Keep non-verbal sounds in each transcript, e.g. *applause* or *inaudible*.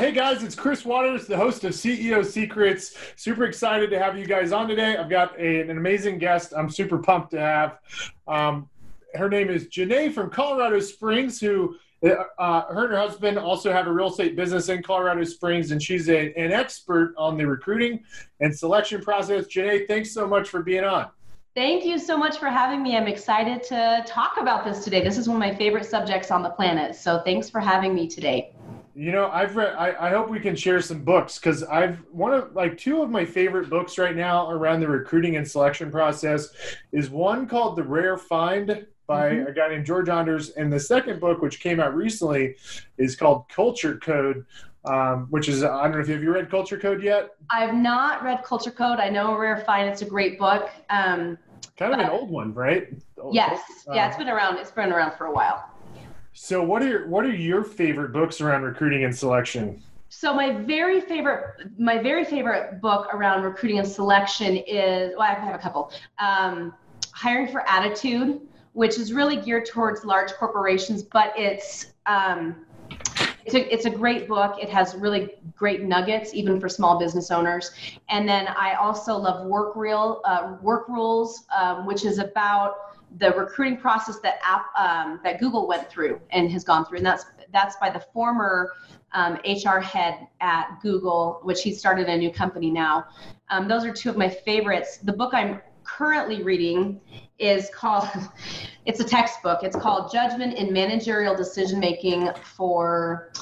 hey guys, it's Chris Waters, the host of CEO Secrets. Super excited to have you guys on today. I've got a, an amazing guest. I'm super pumped to have. Um, her name is Janae from Colorado Springs, who uh, her and her husband also have a real estate business in Colorado Springs, and she's a, an expert on the recruiting and selection process. Janae, thanks so much for being on. Thank you so much for having me. I'm excited to talk about this today. This is one of my favorite subjects on the planet. So thanks for having me today. You know, I've read. I, I hope we can share some books because I've one of like two of my favorite books right now around the recruiting and selection process is one called The Rare Find by mm-hmm. a guy named George Anders, and the second book, which came out recently, is called Culture Code. Um, which is I don't know if you have you read Culture Code yet. I've not read Culture Code. I know Rare Find. It's a great book. Um, kind of an old one, right? Old, yes. Old, yeah, it's been around. It's been around for a while. So, what are your, what are your favorite books around recruiting and selection? So my very favorite, my very favorite book around recruiting and selection is, well, I have a couple. Um, Hiring for Attitude, which is really geared towards large corporations, but it's um, it's a, it's a great book. It has really great nuggets, even for small business owners. And then I also love Work Real, uh, Work Rules, um, which is about the recruiting process that app um, that Google went through and has gone through, and that's that's by the former um, HR head at Google, which he started a new company now. Um, those are two of my favorites. The book I'm currently reading is called *laughs* it's a textbook. It's called Judgment in Managerial Decision Making for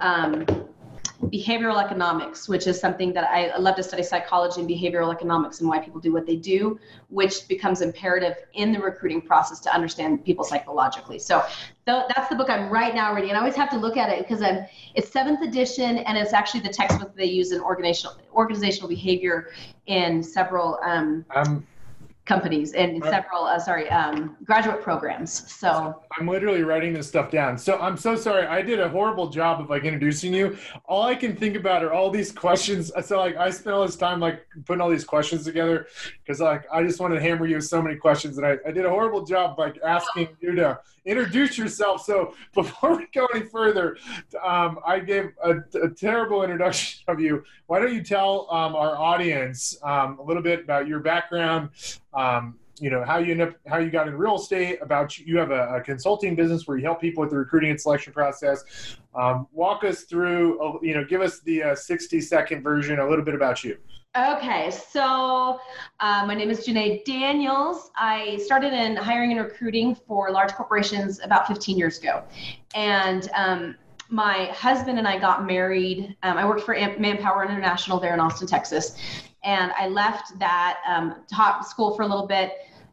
um, behavioral economics, which is something that I love to study psychology and behavioral economics and why people do what they do, which becomes imperative in the recruiting process to understand people psychologically. So that's the book I'm right now reading. And I always have to look at it because I'm, it's seventh edition and it's actually the textbook they use in organizational, organizational behavior in several um, um companies and several uh, sorry um, graduate programs so. I'm literally writing this stuff down. So i'm so sorry. I did a horrible job of like introducing you. All i can think about are all these questions. So like i spent all this time like putting all these questions together because like i just wanted to hammer you with so many questions and I, I did a horrible job like asking you to introduce yourself. So before *laughs* we go any further um, i gave a, a, terrible introduction of you. Why don't you tell um, our audience um, a little bit about your background um, you know how you end up how you got in real estate about you. Have a, a consulting business where you help people with the recruiting and selection process. Um, walk us through uh, you know give us the uh, 60 second version a little bit about you Okay, so uh, my name is Janae Daniels. I started in hiring and recruiting for large corporations about 15 years ago. And um, my husband and I got married. Um, I worked for Manpower International there in Austin, Texas and I left that um, top school for a little bit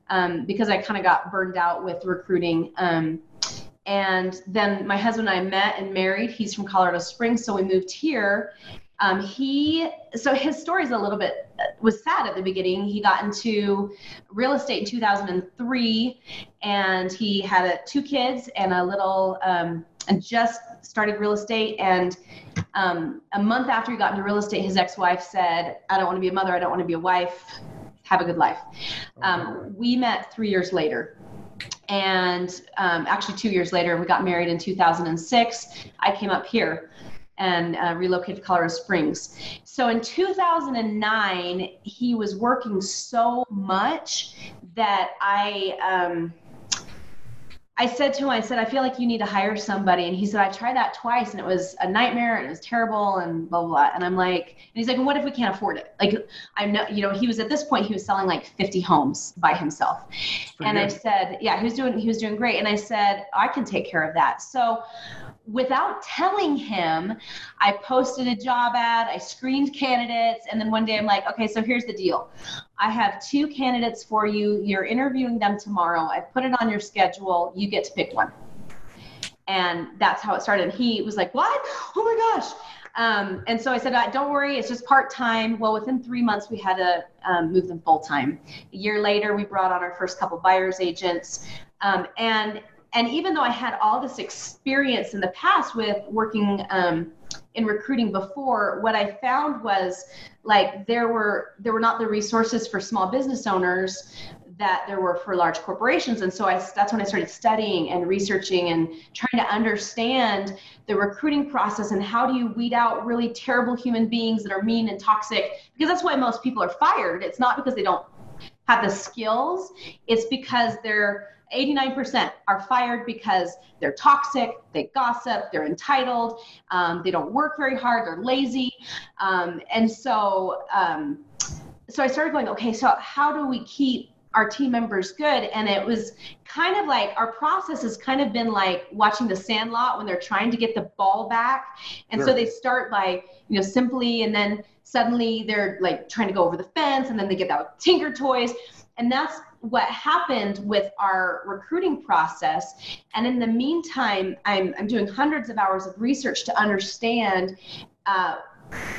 um, because I kind of got burned out with recruiting. Um, and then my husband and I met and married. He's from Colorado Springs, so we moved here. Um, he so his story is a little bit was sad at the beginning. He got into real estate in 2003, and he had a, two kids and a little um, and just started real estate. And um, a month after he got into real estate, his ex-wife said, "I don't want to be a mother. I don't want to be a wife. Have a good life." Um, we met three years later, and um, actually two years later, we got married in 2006. I came up here and uh, relocated to Colorado Springs. So in 2009, he was working so much that I. Um, I said to him, I said, I feel like you need to hire somebody. And he said, I tried that twice and it was a nightmare and it was terrible and blah, blah, blah. And I'm like, and he's like, well, what if we can't afford it? Like, I'm not, you know, he was at this point, he was selling like 50 homes by himself. And good. I said, yeah, he was doing, he was doing great. And I said, I can take care of that. So without telling him, I posted a job ad, I screened candidates, and then one day I'm like, okay, so here's the deal. I have two candidates for you. You're interviewing them tomorrow. I put it on your schedule. You get to pick one. And that's how it started. He was like, what? Oh my gosh. Um, and so I said, don't worry, it's just part time. Well, within three months, we had to um, move them full time. A year later, we brought on our first couple buyers agents. Um, and and even though I had all this experience in the past with working um, in recruiting before, what I found was like there were there were not the resources for small business owners that there were for large corporations. And so I, that's when I started studying and researching and trying to understand the recruiting process and how do you weed out really terrible human beings that are mean and toxic because that's why most people are fired. It's not because they don't have the skills, it's because they're 89% are fired because they're toxic, they gossip, they're entitled, um, they don't work very hard, they're lazy. Um, and so, um, so I started going, okay, so how do we keep our team members good and it was kind of like our process has kind of been like watching the sandlot when they're trying to get the ball back and sure. so they start by you know simply and then suddenly they're like trying to go over the fence and then they get out tinker toys and that's what happened with our recruiting process. And in the meantime, I'm, I'm doing hundreds of hours of research to understand uh,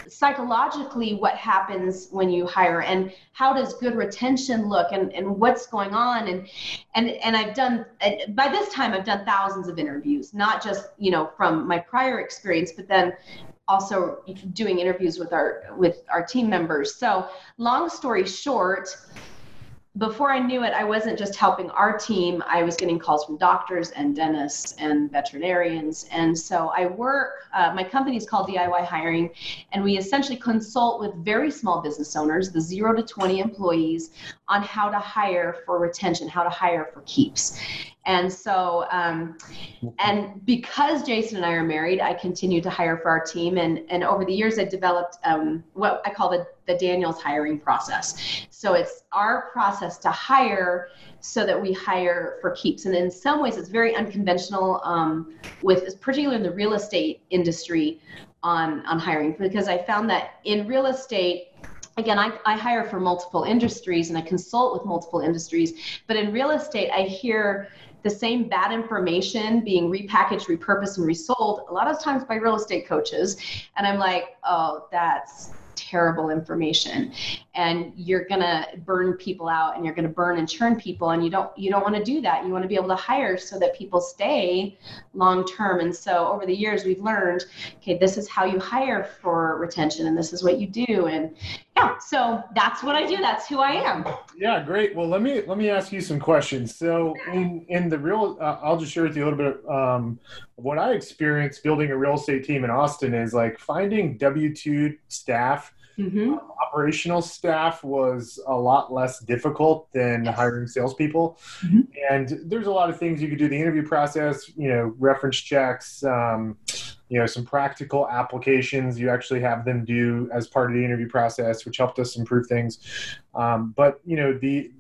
psychologically what happens when you hire and how does good retention look and, and what's going on and and and i've done by this time i've done thousands of interviews not just you know from my prior experience but then also doing interviews with our with our team members so long story short before I knew it, I wasn't just helping our team, I was getting calls from doctors and dentists and veterinarians. And so I work, uh, my company is called DIY Hiring, and we essentially consult with very small business owners, the zero to 20 employees, on how to hire for retention, how to hire for keeps. And so, um, and because Jason and I are married, I continue to hire for our team. And, and over the years, I developed um, what I call the, the Daniels hiring process. So it's our process to hire so that we hire for keeps. And in some ways, it's very unconventional um, with particularly in the real estate industry on, on hiring because I found that in real estate, again I, I hire for multiple industries and i consult with multiple industries but in real estate i hear the same bad information being repackaged, repurposed, and resold a lot of times by real estate coaches. And I'm like, oh, that's terrible information. And you're going to burn people out and you're going to burn and churn people. And you don't you don't want to do that. You want to be able to hire so that people stay long term. And so over the years we've learned okay this is how you hire for retention and this is what you do. And yeah so that's what i do that's who i am yeah great well let me let me ask you some questions so in in the real uh, i'll just share with you a little bit um, of what i experienced building a real estate team in austin is like finding w2 staff Mm-hmm. operational staff was a lot less difficult than yes. hiring salespeople. Mm-hmm. And there's a lot of things you could do the interview process, you know, reference checks, um, you know some practical applications. You actually have them do as part of the interview process which helped us improve things. Um, but you know the,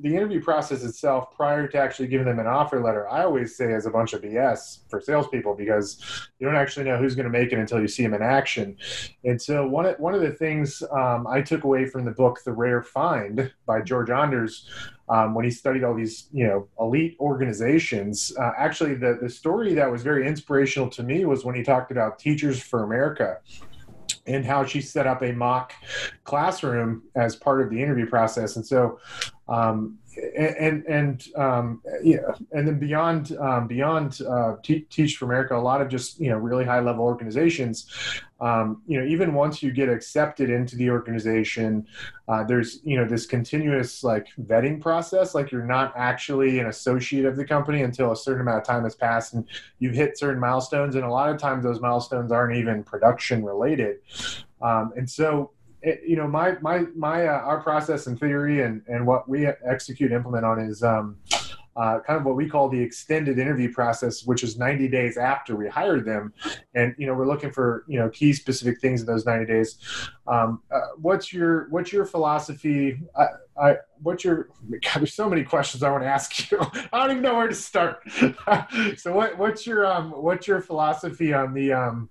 the, interview process itself prior to actually giving them an offer letter i always say is a bunch of bs for salespeople because you don't actually know who's going to make it until you see them in action. And so one of, one of the things um, i took away from the book the rare find by George Anders um, when he studied all these you know elite organizations. Uh, actually, the the story that was very inspirational to me was when he talked about Teachers for America and how she set up a mock classroom as part of the interview process. And so, um, and and um, yeah, and then beyond um, beyond uh, Teach for America, a lot of just you know really high level organizations. Um, you know, even once you get accepted into the organization, uh, there's you know this continuous like vetting process. Like you're not actually an associate of the company until a certain amount of time has passed and you've hit certain milestones. And a lot of times those milestones aren't even production related. Um, and so it, you know, my my my uh, our process and theory and and what we execute implement on is um, uh, kind of what we call the extended interview process, which is 90 days after we hired them, and you know we're looking for you know key specific things in those 90 days. Um, uh, what's your what's your philosophy? I, I, what's your God, there's so many questions I want to ask you. *laughs* I don't even know where to start. *laughs* so what what's your um, what's your philosophy on the um,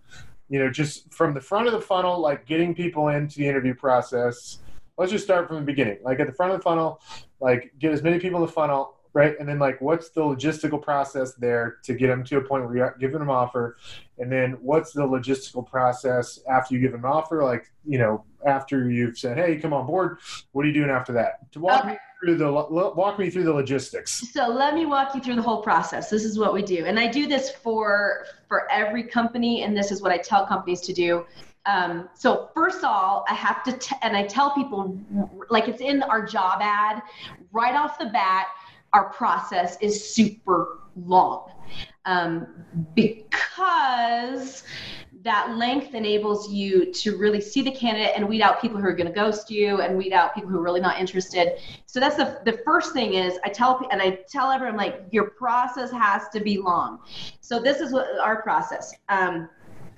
you know, just from the front of the funnel, like getting people into the interview process. Let's just start from the beginning. Like at the front of the funnel, like get as many people in the funnel, right? And then like what's the logistical process there to get them to a point where you're giving them offer, and then what's the logistical process after you give them an offer? Like you know, after you've said, "Hey, come on board," what are you doing after that? To walk okay. me through the walk me through the logistics. So let me walk you through the whole process. This is what we do, and I do this for for every company, and this is what I tell companies to do. Um, so first of all, I have to, t- and I tell people, like it's in our job ad, right off the bat, our process is super long um, because that length enables you to really see the candidate and weed out people who are going to ghost you and weed out people who are really not interested so that's the, the first thing is i tell and i tell everyone like your process has to be long so this is what our process um,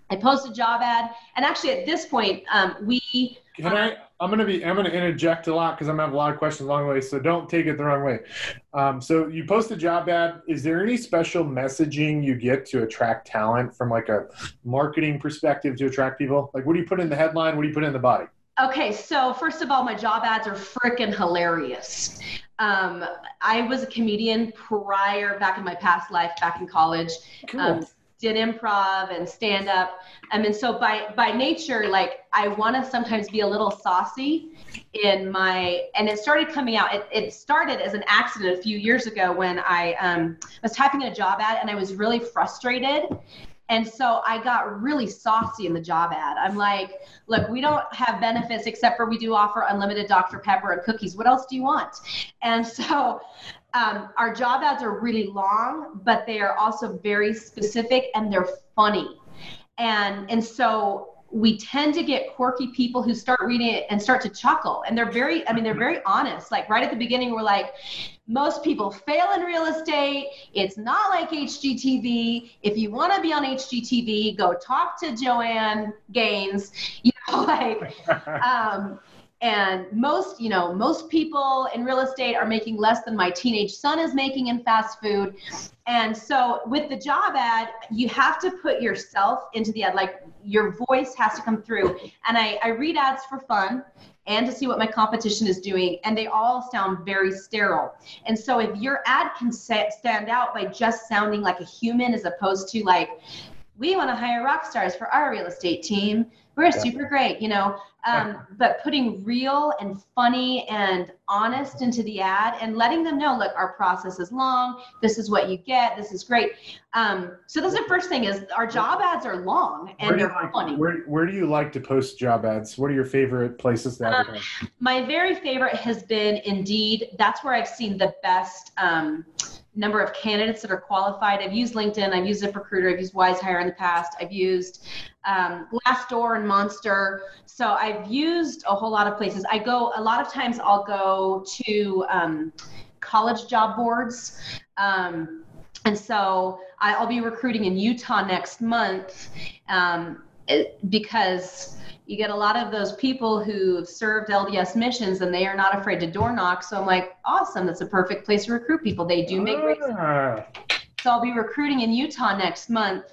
i post a job ad and actually at this point um, we can I? I'm gonna be. I'm gonna interject a lot because I'm gonna have a lot of questions along the way. So don't take it the wrong way. Um, so you post a job ad. Is there any special messaging you get to attract talent from like a marketing perspective to attract people? Like, what do you put in the headline? What do you put in the body? Okay, so first of all, my job ads are freaking hilarious. Um, I was a comedian prior, back in my past life, back in college. Cool. Um, did improv and stand up. Um, and so by by nature, like I want to sometimes be a little saucy in my and it started coming out. It, it started as an accident a few years ago when I um, was typing in a job ad and I was really frustrated. And so I got really saucy in the job ad. I'm like, look, we don't have benefits except for we do offer unlimited Dr. Pepper and cookies. What else do you want? And so um, our job ads are really long, but they are also very specific and they're funny. And and so we tend to get quirky people who start reading it and start to chuckle. And they're very, I mean, they're very honest. Like right at the beginning, we're like, most people fail in real estate. It's not like HGTV. If you want to be on HGTV, go talk to Joanna Gaines. *laughs* You know, like, *laughs* um, and most you know most people in real estate are making less than my teenage son is making in fast food. And so with the job ad you have to put yourself into the ad like your voice has to come through. And i, I read ads for fun and to see what my competition is doing and they all sound very sterile. And so if your ad can stand out by just sounding like a human as opposed to like we want to hire rock stars for our real estate team. We're super great, you know. Um, but putting real and funny and honest into the ad and letting them know, look, our process is long. This is what you get. This is great. Um, so that's the first thing is our job ads are long and they're like, funny. Where, where do you like to post job ads? What are your favorite places to advertise? Um, my very favorite has been Indeed. That's where I've seen the best um, number of candidates that are qualified. I've used LinkedIn, I've used ZipRecruiter, I've used WizeHire in the past, I've used um, Glassdoor and Monster. So I've used a whole lot of places. I go, a lot of times I'll go to um, college job boards. Um, and so I'll be recruiting in Utah next month um, it, because you get a lot of those people who've served LDS missions and they are not afraid to door knock. So I'm like, awesome, that's a perfect place to recruit people. They do make. Ah. So I'll be recruiting in Utah next month.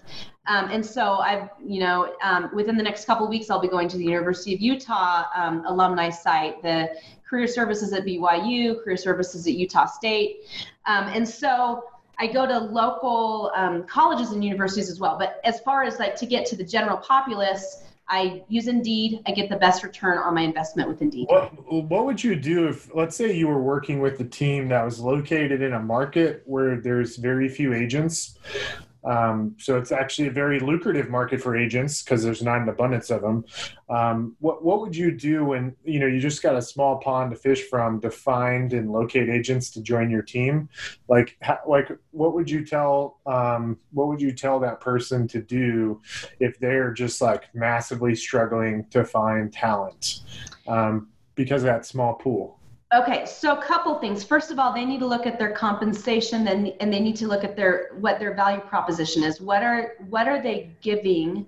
Um, and so I've, you know, um, within the next couple weeks, I'll be going to the University of Utah um, alumni site, the career services at BYU, career services at Utah State. Um, and so I go to local um, colleges and universities as well. But as far as like to get to the general populace, I use Indeed. I get the best return on my investment with Indeed. What, what would you do if, let's say, you were working with a team that was located in a market where there's very few agents? Um, so it's actually a very lucrative market for agents because there's not an abundance of them. Um, what what would you do when you know you just got a small pond to fish from to find and locate agents to join your team? Like how, like what would you tell um, what would you tell that person to do if they're just like massively struggling to find talent um, because of that small pool? Okay, so a couple things. First of all, they need to look at their compensation and, and they need to look at their what their value proposition is. What are what are they giving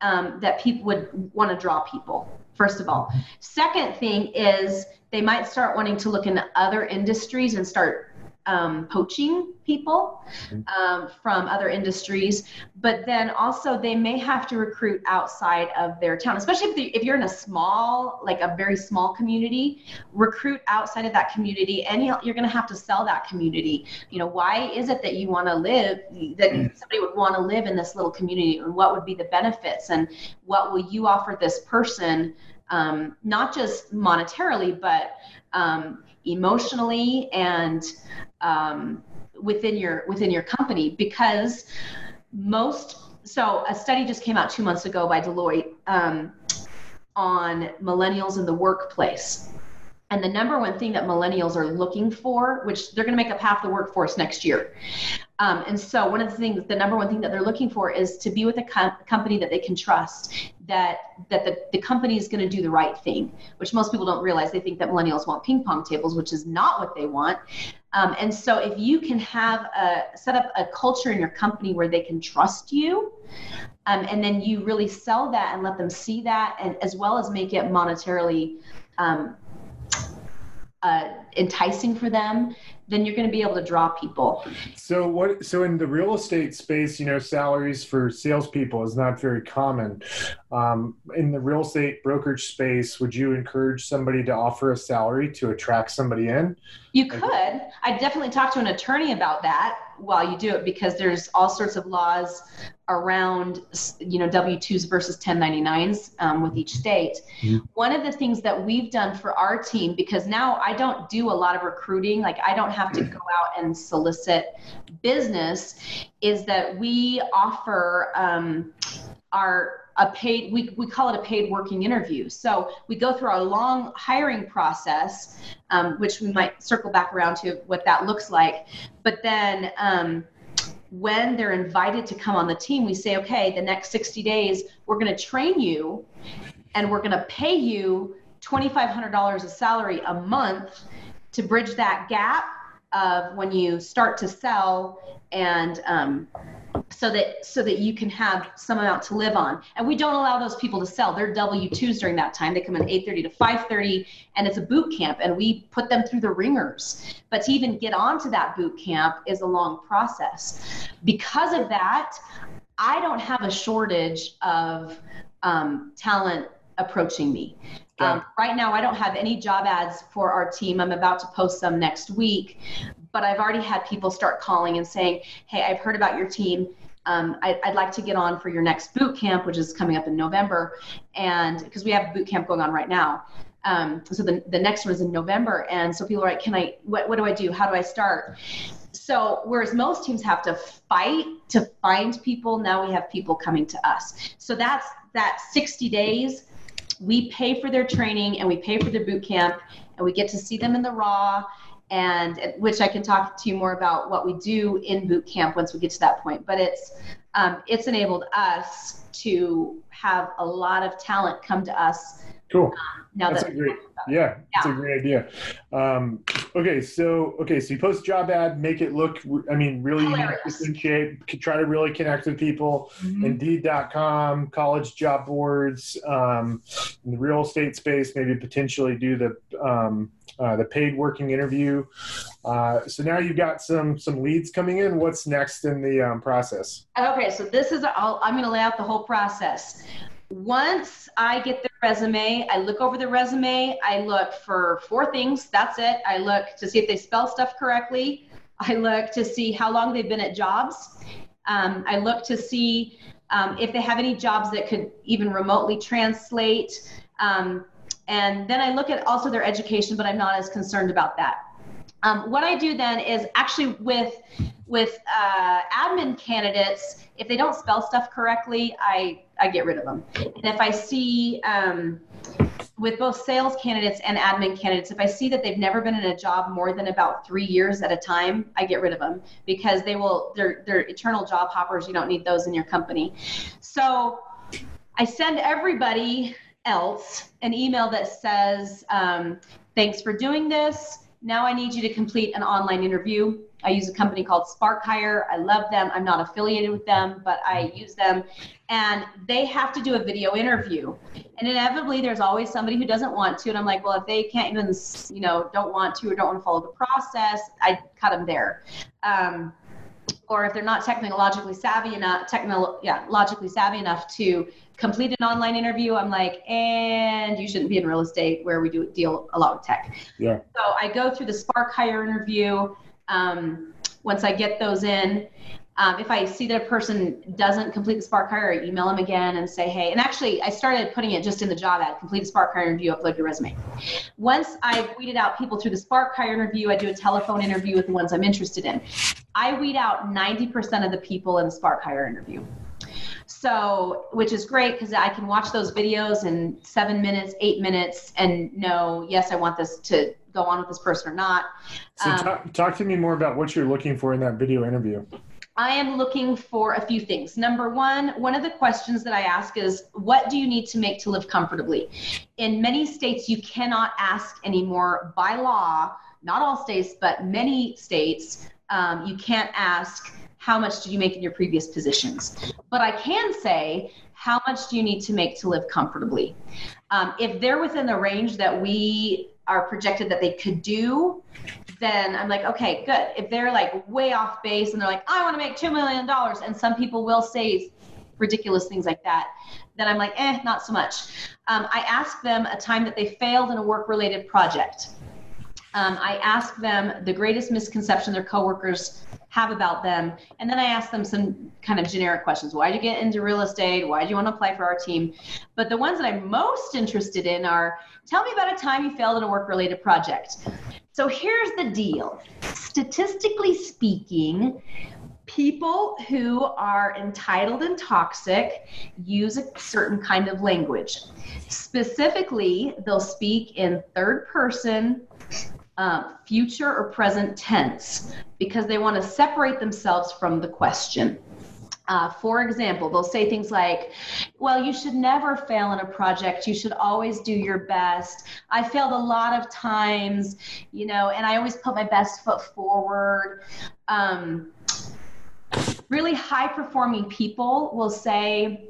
um, that people would want to draw people? First of all, second thing is they might start wanting to look into other industries and start um, poaching people mm-hmm. um, from other industries, but then also they may have to recruit outside of their town, especially if, they, if you're in a small, like a very small community, recruit outside of that community and you're going to have to sell that community. You know, why is it that you want to live, that mm. somebody would want to live in this little community and what would be the benefits and what will you offer this person? Um, not just monetarily, but um, emotionally and um, within your within your company because most so a study just came out two months ago by Deloitte um, on millennials in the workplace. And the number one thing that millennials are looking for, which they're going to make up half the workforce next year. Um, and so, one of the things, the number one thing that they're looking for is to be with a com- company that they can trust, that that the, the company is going to do the right thing, which most people don't realize. They think that millennials want ping pong tables, which is not what they want. Um, and so, if you can have a set up a culture in your company where they can trust you, um, and then you really sell that and let them see that, and as well as make it monetarily um, uh, enticing for them, then you're going to be able to draw people. So what? So in the real estate space, you know, salaries for salespeople is not very common. Um, in the real estate brokerage space, would you encourage somebody to offer a salary to attract somebody in? You could. I definitely talk to an attorney about that while you do it because there's all sorts of laws around you know w2s versus 1099s um, with each state mm-hmm. one of the things that we've done for our team because now i don't do a lot of recruiting like i don't have to go out and solicit business is that we offer um, our a paid we, we call it a paid working interview. So we go through our long hiring process um, which we might circle back around to what that looks like. But then um, when they're invited to come on the team we say okay the next 60 days we're going to train you and we're going to pay you $2500 a salary a month to bridge that gap of when you start to sell and um, so that so that you can have some amount to live on. And we don't allow those people to sell. They're w2s during that time. They come in 8.30 to 5.30 and it's a boot camp and we put them through the ringers. But to even get onto that boot camp is a long process. Because of that i don't have a shortage of um, talent approaching me. Um, right now, I don't have any job ads for our team. I'm about to post some next week, but I've already had people start calling and saying, "Hey, I've heard about your team. Um, I, would like to get on for your next boot camp, which is coming up in November, and because we have boot camp going on right now. Um, so the, the next one is in November, and so people are like, "Can I? What, what do I do? How do I start?" So whereas most teams have to fight to find people, now we have people coming to us. So that's that 60 days we pay for their training and we pay for their boot camp and we get to see them in the raw and which I can talk to you more about what we do in boot camp once we get to that point. But it's um, it's enabled us to have a lot of talent come to us. Cool. Um, now that's that, a great, yeah, that's a great idea. Um, okay, so okay, so you post job ad, make it look, I mean, really differentiate, try to really connect with people. Mm-hmm. Indeed.com, college job boards, um, in the real estate space, maybe potentially do the um, uh, the paid working interview. Uh, so now you've got some some leads coming in. What's next in the um, process? Okay, so this is all, I'm going to lay out the whole process. Once I get the resume, I look over the resume. I look for four things. That's it. I look to see if they spell stuff correctly. I look to see how long they've been at jobs. Um, I look to see um, if they have any jobs that could even remotely translate. Um, and then I look at also their education, but I'm not as concerned about that. Um, what I do then is actually with with uh, admin candidates, if they don't spell stuff correctly, I I get rid of them. And if I see um, with both sales candidates and admin candidates, if I see that they've never been in a job more than about three years at a time, I get rid of them because they will they're they're eternal job hoppers. You don't need those in your company. So I send everybody else an email that says, um, "Thanks for doing this. Now I need you to complete an online interview. I use a company called Spark Hire. I love them. I'm not affiliated with them, but I use them. And they have to do a video interview. And inevitably, there's always somebody who doesn't want to. And I'm like, well, if they can't even, you know, don't want to or don't want to follow the process, I cut them there. Um, or if they're not technologically savvy enough, techno, yeah, logically savvy enough to complete an online interview, I'm like, and you shouldn't be in real estate where we do deal a lot with tech. Yeah. So I go through the Spark Hire interview. Um, once I get those in, um, if I see that a person doesn't complete the Spark Hire, I email them again and say, hey, and actually I started putting it just in the job ad, complete a Spark Hire interview, upload your resume. Once I weeded out people through the Spark Hire interview, I do a telephone interview with the ones I'm interested in. I weed out 90% of the people in the Spark Hire interview. So, which is great because I can watch those videos in seven minutes, eight minutes, and know, yes, I want this to go on with this person or not. So, um, talk, talk to me more about what you're looking for in that video interview. I am looking for a few things. Number one, one of the questions that I ask is, what do you need to make to live comfortably? In many states, you cannot ask anymore by law, not all states, but many states, um, you can't ask, how much did you make in your previous positions? But I can say, how much do you need to make to live comfortably? Um, if they're within the range that we are projected that they could do, then I'm like, okay, good. If they're like way off base and they're like, I want to make $2 million, and some people will say ridiculous things like that, then I'm like, eh, not so much. Um, I ask them a time that they failed in a work related project. Um, I ask them the greatest misconception their coworkers have about them. And then I ask them some kind of generic questions. Why did you get into real estate? Why do you want to apply for our team? But the ones that I'm most interested in are tell me about a time you failed in a work related project. So here's the deal statistically speaking, people who are entitled and toxic use a certain kind of language. Specifically, they'll speak in third person uh, future or present tense because they want to separate themselves from the question. Uh, for example, they'll say things like, Well, you should never fail in a project. You should always do your best. I failed a lot of times, you know, and I always put my best foot forward. Um, really high performing people will say,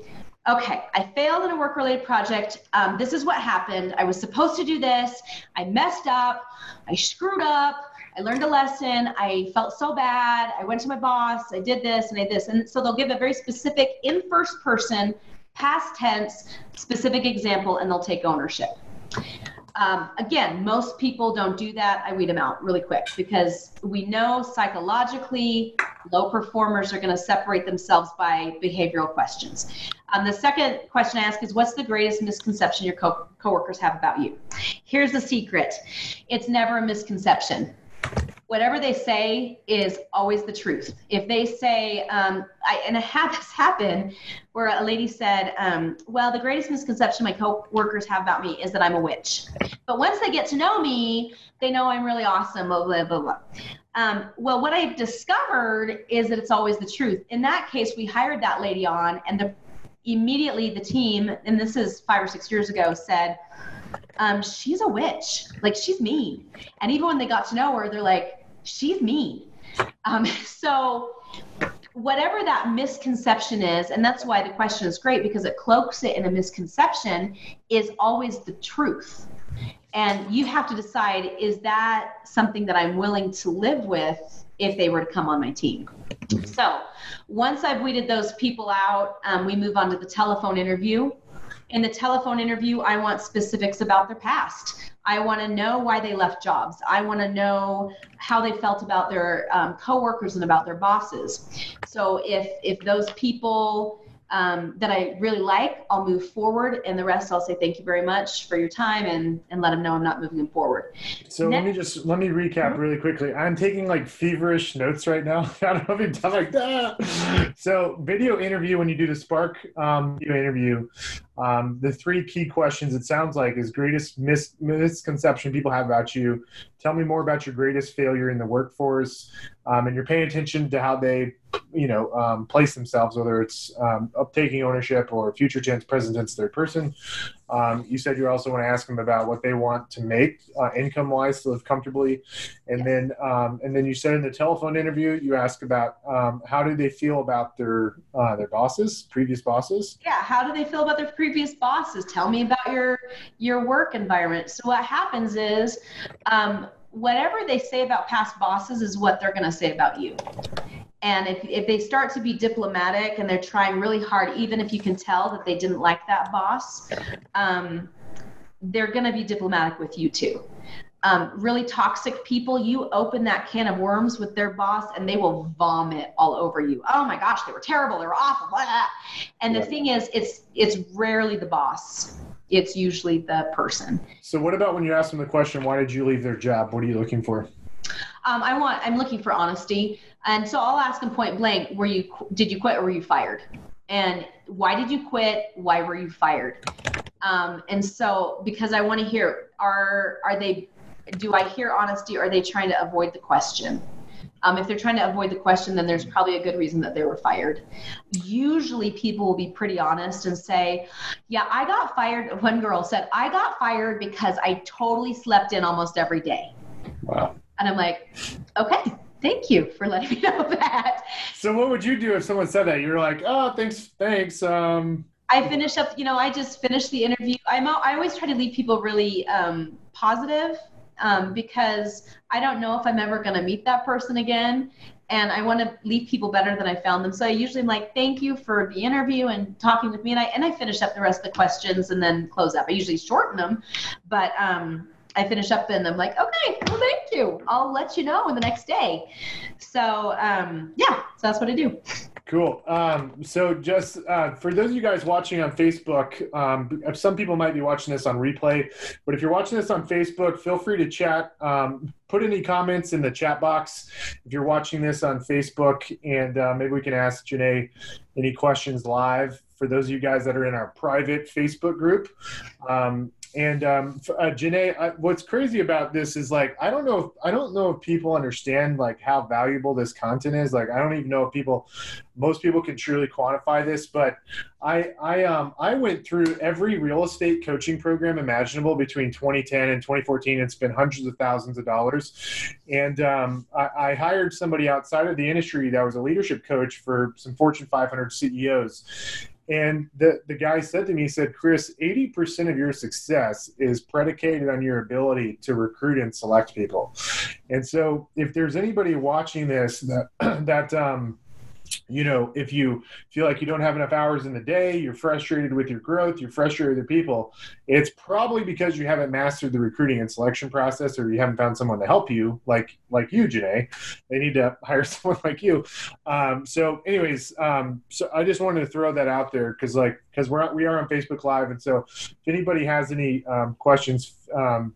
okay, I failed in a work related project. Um, this is what happened. I was supposed to do this. I messed up. I screwed up. I learned a lesson. I felt so bad. I went to my boss. I did this and I did this. And so they'll give a very specific, in first person, past tense, specific example, and they'll take ownership. Um, again, most people don't do that. I weed them out really quick because we know psychologically low performers are going to separate themselves by behavioral questions. Um, the second question I ask is What's the greatest misconception your co- coworkers have about you? Here's the secret it's never a misconception whatever they say is always the truth. If they say, um, I, and I had *laughs* this happen where a lady said, um, well, the greatest misconception my coworkers have about me is that I'm a witch. But once they get to know me, they know I'm really awesome, blah, blah, blah, blah. Um, well, what I've discovered is that it's always the truth. In that case, we hired that lady on, and the, immediately the team, and this is five or six years ago, said, um, she's a witch. Like, she's mean. And even when they got to know her, they're like, she's mean. Um, *laughs* so whatever that misconception is, and that's why the question is great because it cloaks it in a misconception, is always the truth. And you have to decide is that something that I'm willing to live with if they were to come on my team? So once I've weeded those people out, um, we move on to the telephone interview. In the telephone interview, I want specifics about their past. I want to know why they left jobs. I want to know how they felt about their um, coworkers and about their bosses. So if if those people um, that I really like, I'll move forward, and the rest I'll say thank you very much for your time and and let them know I'm not moving them forward. So Next, let me just let me recap really quickly. I'm taking like feverish notes right now. *laughs* I don't know if you've done like that. *laughs* So video interview when you do the Spark um, video interview, um, the three key questions it sounds like is greatest mis- misconception people have about you. Tell me more about your greatest failure in the workforce, um, and you're paying attention to how they you know um, place themselves whether it's um, up taking ownership or future tense present tense third person. Um, you said you also want to ask them about what they want to make uh, income wise to live comfortably. And then um, and then you said in the telephone interview you ask about um, how do they feel about their uh, their bosses previous bosses? Yeah how do they feel about their previous bosses? Tell me about your your work environment. So what happens is um, whatever they say about past bosses is what they're going to say about you and if, if they start to be diplomatic and they're trying really hard, even if you can tell that they didn't like that boss, um, they're going to be diplomatic with you too. Um, really toxic people, you open that can of worms with their boss and they will vomit all over you. Oh my gosh, they were terrible. They were awful. Blah, blah. And the thing is, it's it's rarely the boss. It's usually the person. So what about when you ask them the question, why did you leave their job? What are you looking for? Um, I want. I'm looking for honesty, and so I'll ask them point blank: Were you? Did you quit or were you fired? and why did you quit? Why were you fired? Um, and so, because I want to hear, are are they? Do I hear honesty? Or are they trying to avoid the question? Um, if they're trying to avoid the question, then there's probably a good reason that they were fired. Usually, people will be pretty honest and say, Yeah, I got fired. *laughs* One girl said, I got fired because I totally slept in almost every day. Wow. And I'm like, Okay, thank you for letting me *laughs* know that. So, what would you do if someone said that? You're like, Oh, thanks, thanks. Um, I finish up, you know, I just finished the interview. I'm, I always try to leave people really um, positive um, because I don't know if I'm ever going to meet that person again. And I want to leave people better than I found them. So I usually am like, thank you for the interview and talking with me. And I, and I finish up the rest of the questions and then close up. I usually shorten them, but um, I finish up and I'm like, okay, well, thank you. I'll let you know in the next day. So um, yeah, so that's what I do. *laughs* Cool. Um, so, just uh, for those of you guys watching on Facebook, um, some people might be watching this on replay, but if you're watching this on Facebook, feel free to chat. Um, put any comments in the chat box if you're watching this on Facebook, and uh, maybe we can ask Janae any questions live. For those of you guys that are in our private Facebook group, um, and um, uh, Janae, I, what's crazy about this is like I don't know if I don't know if people understand like how valuable this content is. Like I don't even know if people, most people can truly quantify this. But I I um I went through every real estate coaching program imaginable between 2010 and 2014 and spent hundreds of thousands of dollars. And um, I, I hired somebody outside of the industry that was a leadership coach for some Fortune 500 CEOs and the, the guy said to me, he said, Chris, 80% of your success is predicated on your ability to recruit and select people. And so if there's anybody watching this that, *clears throat* that, um, you know, if you feel like you don't have enough hours in the day, you're frustrated with your growth, you're frustrated with the people, it's probably because you haven't mastered the recruiting and selection process or you haven't found someone to help you like like you, Janae. They need to *laughs* hire someone like you. Um, so anyways, um, so I just wanted to throw that out there because like because we're we are on Facebook Live and so if anybody has any um, questions um,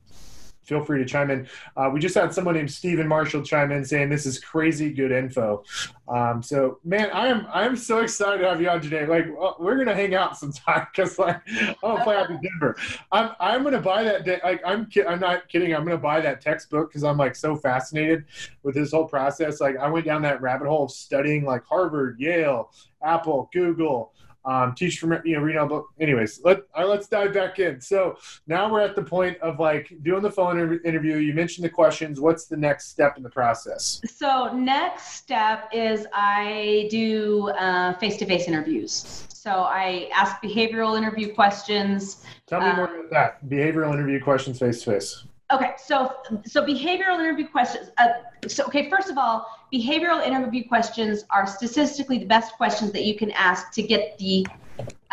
feel free to chime in. Uh, we just had someone named Stephen Marshall chime in saying this is crazy good info. Um, so man, I am I'm so excited to have you on today. Like we're gonna hang out sometime because like I'm gonna fly out to Denver. I'm I'm gonna buy that. De- like I'm ki- I'm not kidding. I'm gonna buy that textbook because I'm like so fascinated with this whole process. Like I went down that rabbit hole of studying like Harvard, Yale, Apple, Google um, teach from you know read all book. Anyways, let uh, let's dive back in. So now we're at the point of like doing the phone inter- interview. You mentioned the questions. What's the next step in the process? So next step is I do face to face interviews. So I ask behavioral interview questions. Tell me um, more about that. Behavioral interview questions face to face. Okay, so so behavioral interview questions. Uh, so okay, first of all, behavioral interview questions are statistically the best questions that you can ask to get the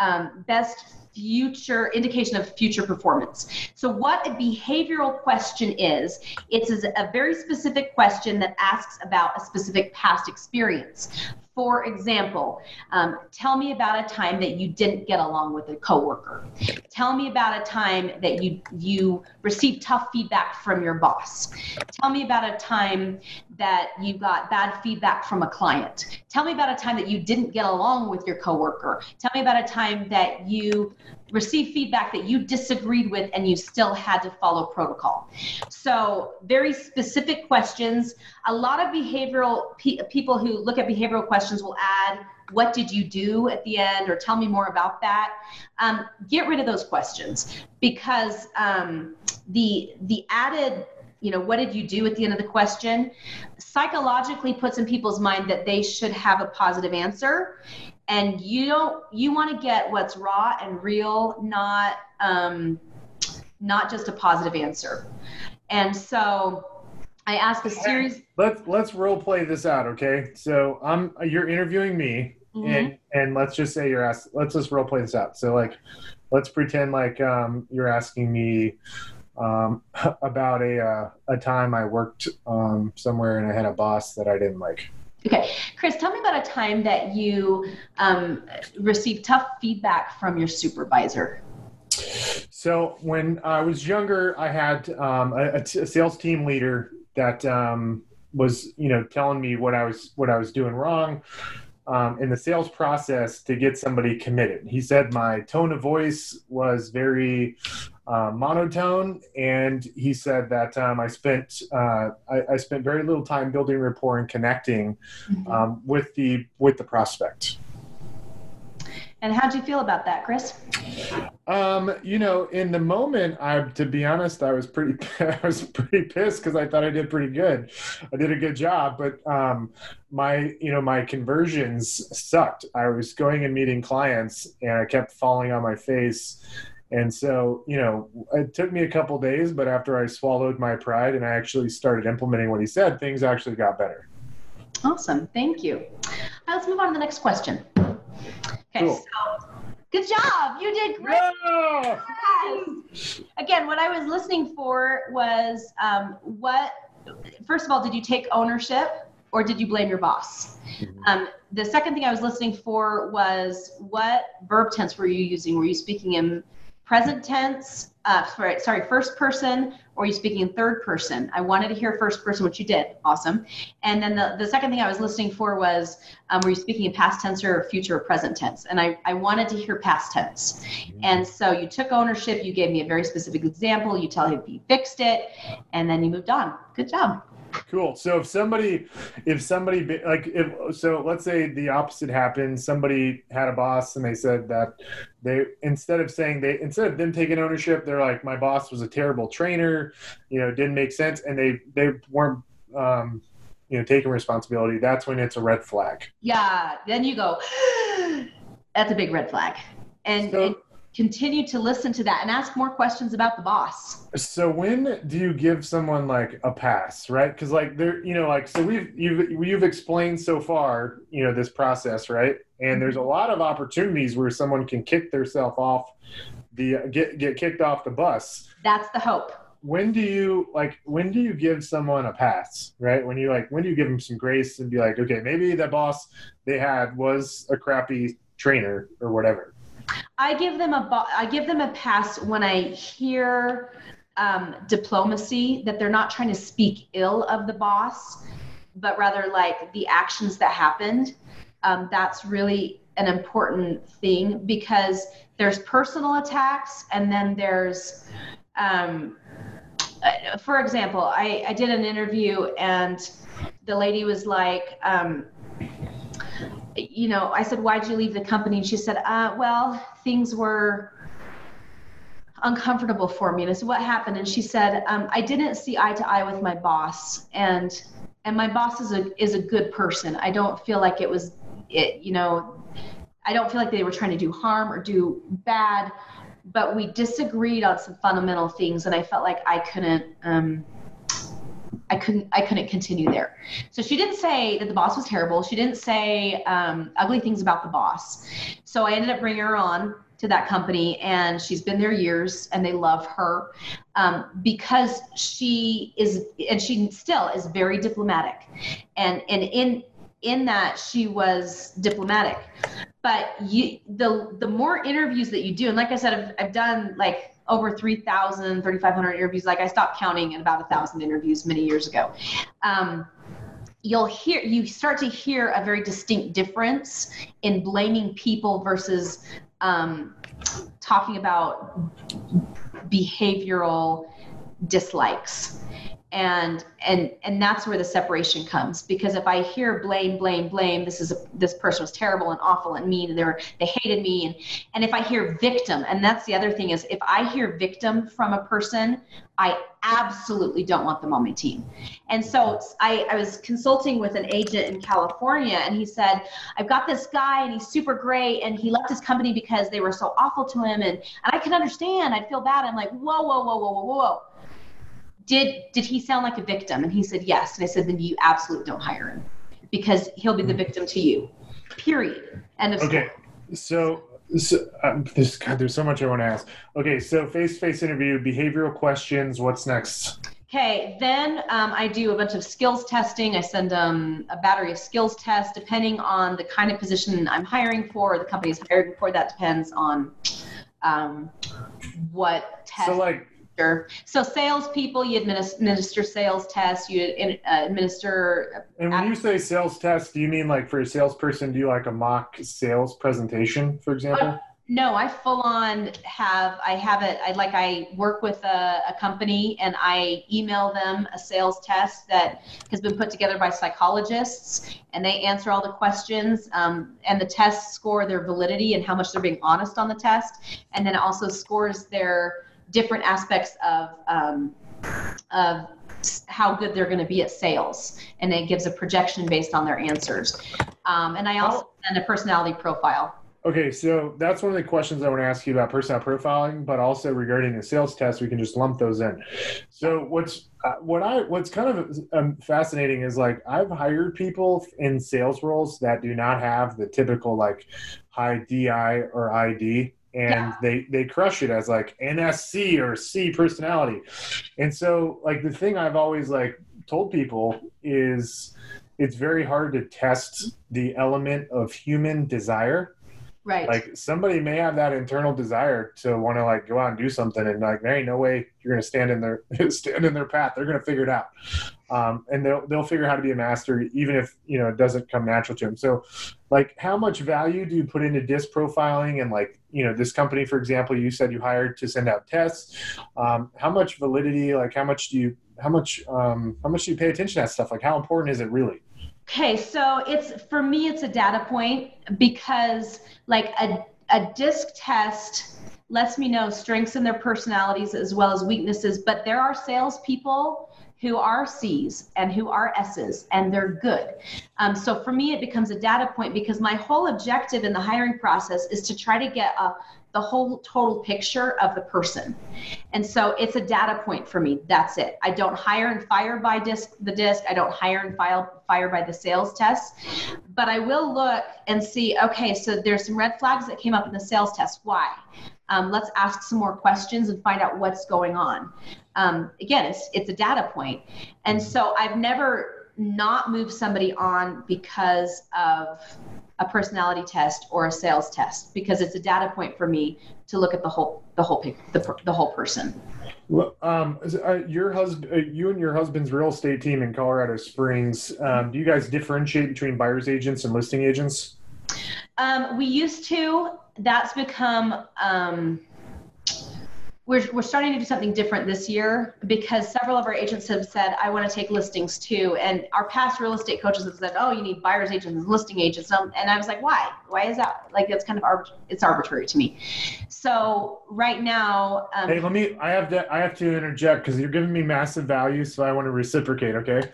um, best future indication of future performance. So what a behavioral question is, it's a very specific question that asks about a specific past experience. For example, um, tell me about a time that you didn't get along with a coworker. Tell me about a time that you you received tough feedback from your boss. Tell me about a time that you got bad feedback from a client. Tell me about a time that you didn't get along with your coworker. Tell me about a time that you received feedback that you disagreed with and you still had to follow protocol. So, very specific questions. A lot of behavioral pe- people who look at behavioral questions will add, What did you do at the end? or tell me more about that. Um, get rid of those questions because um, the, the added you know what did you do at the end of the question psychologically puts in people's mind that they should have a positive answer and you don't you want to get what's raw and real not um, not just a positive answer. And so i ask a series let's let's role play this out okay? So i'm you're interviewing me mm-hmm. and and let's just say you're asked let's just role play this out. So like let's pretend like um, you're asking me um, *laughs* about a uh, a time i worked um, somewhere and i had a boss that i didn't like Okay, Chris, tell me about a time that you um, received tough feedback from your supervisor. So when I was younger, I had um, a, a sales team leader that um, was, you know, telling me what I was what I was doing wrong. um, in the sales process to get somebody committed. He said my tone of voice was very uh, monotone, and he said that um, I spent uh, I, I, spent very little time building rapport and connecting mm-hmm. um, with the with the prospect. And how'd you feel about that, Chris? Um, you know, in the moment, I to be honest, I was pretty *laughs* I was pretty pissed because I thought I did pretty good. I did a good job, but um, my you know my conversions sucked. I was going and meeting clients, and I kept falling on my face. And so, you know, it took me a couple days, but after I swallowed my pride and I actually started implementing what he said, things actually got better. Awesome. Thank you. Right, let's move on to the next question. Okay, cool. so good job. You did great. Yeah. Yes. Again, what I was listening for was um, what, first of all, did you take ownership or did you blame your boss? Mm-hmm. Um, the second thing I was listening for was what verb tense were you using? Were you speaking in present tense, uh, sorry, sorry, first person, or are you speaking in third person? I wanted to hear first person, which you did. Awesome. And then the, the second thing I was listening for was um, were you speaking in past tense or future or present tense? And I, I wanted to hear past tense. And so you took ownership, you gave me a very specific example, you tell me you fixed it, and then you moved on. Good job. Cool. So if somebody, if somebody like if so, let's say the opposite happened. Somebody had a boss and they said that they instead of saying they instead of them taking ownership, they're like, my boss was a terrible trainer. You know, didn't make sense, and they they weren't. Um, you know, taking responsibility. That's when it's a red flag. Yeah. Then you go. *gasps* That's a big red flag. And, so, and continue to listen to that and ask more questions about the boss. So when do you give someone like a pass, right? Because like there, you know, like so we've you've you've explained so far, you know, this process, right? And there's a mm-hmm. lot of opportunities where someone can kick themselves off the get get kicked off the bus. That's the hope. When do you like when do you give someone a pass, right? When you like when do you give them some grace and be like, okay, maybe that boss they had was a crappy trainer or whatever I give them a I give them a pass when I hear um, diplomacy that they're not trying to speak ill of the boss, but rather like the actions that happened. Um, that's really an important thing because there's personal attacks and then there's um, uh, for example I, I did an interview and the lady was like um, you know, I said, why'd you leave the company? And she said, uh, well, things were uncomfortable for me. And I said, what happened? And she said, um, I didn't see eye to eye with my boss. And, and my boss is a, is a good person. I don't feel like it was, it, you know, I don't feel like they were trying to do harm or do bad, but we disagreed on some fundamental things. And I felt like I couldn't, um, I couldn't I couldn't continue there. So she didn't say that the boss was terrible. She didn't say um, ugly things about the boss. So I ended up bringing her on to that company, and she's been there years, and they love her um, because she is, and she still is very diplomatic, and and in in that she was diplomatic but you the the more interviews that you do and like i said i've, I've done like over 3,000, 3,500 interviews. Like I stopped counting at about a thousand interviews many years ago. Um, you'll hear you start to hear a very distinct difference in blaming people versus um, talking about behavioral dislikes and and and that's where the separation comes because if i hear blame blame blame this is a, this person was terrible and awful and mean and they were they hated me and and if i hear victim and that's the other thing is if i hear victim from a person i absolutely don't want them on my team. And so i i was consulting with an agent in california and he said i've got this guy and he's super great and he left his company because they were so awful to him and and i can understand i'd feel bad i'm like whoa whoa whoa whoa whoa whoa did did he sound like a victim and he said yes and i said then you absolutely don't hire him because he'll be the victim to you period end of okay so so um, there's God, there's so much I want to ask. Okay, so face-to-face interview, behavioral questions. What's next? Okay, then um, I do a bunch of skills testing. I send them a battery of skills tests depending on the kind of position I'm hiring for, or the company's hiring for. That depends on um, what test. So, like, Sure. So salespeople, you administer sales tests, you uh, administer. And when you say sales tests, do you mean like for a salesperson, do you like a mock sales presentation, for example? Uh, no, I full on have, I have it, I like, I work with a, a, company and I email them a sales test that has been put together by psychologists and they answer all the questions um, and the tests score their validity and how much they're being honest on the test. And then it also scores their different aspects of, um, of how good they're going to be at sales and it gives a projection based on their answers. Um, and i also send a personality profile. Okay, so that's one of the questions I want to ask you about personal profiling, but also regarding the sales test, we can just lump those in. So what's uh, what I what's kind of um, fascinating is like I've hired people in sales roles that do not have the typical like high DI or ID, and yeah. they they crush it as like NSC or C personality, and so like the thing I've always like told people is it's very hard to test the element of human desire Right. Like somebody may have that internal desire to want to like go out and do something, and like there ain't no way you're to stand in their *laughs* stand in their path. They're to figure it out, um, and they'll they'll figure how to be a master, even if you know it doesn't come natural to them. So, like, how much value do you put into disc profiling? And like, you know, this company, for example, you said you hired to send out tests. Um, how much validity? Like, how much do you how much um, how much do you pay attention to that stuff? Like, how important is it really? Okay, so it's for me, it's a data point because like a, a disc test lets me know strengths in their personalities as well as weaknesses. But there are salespeople who are C's and who are S's, and they're good. Um, so for me, it becomes a data point because my whole objective in the hiring process is to try to get a the whole total picture of the person. And so it's a data point for me. That's it. I don't hire and fire by disc the disc. I don't hire and file fire by the sales test. But I will look and see, okay, so there's some red flags that came up in the sales test. Why? Um, let's ask some more questions and find out what's going on. Um, again, it's it's a data point. And so I've never not moved somebody on because of a personality test or a sales test because it's a data point for me to look at the whole the whole the, the whole person well, um, uh, your husband, uh, you and your husband's real estate team in Colorado Springs, um, do you guys differentiate between buyers agents and listing agents? Um, we used to. That's become um, we're, we're starting to do something different this year because several of our agents have said, I want to take listings too. And our past real estate coaches have said, oh, you need buyer's agents and listing agents. And I was like, why? Why is that? Like, it's kind of, arbit- it's arbitrary to me. So right now. Um, hey, let me, I have to, I have to interject because you're giving me massive value. So I want to reciprocate. Okay.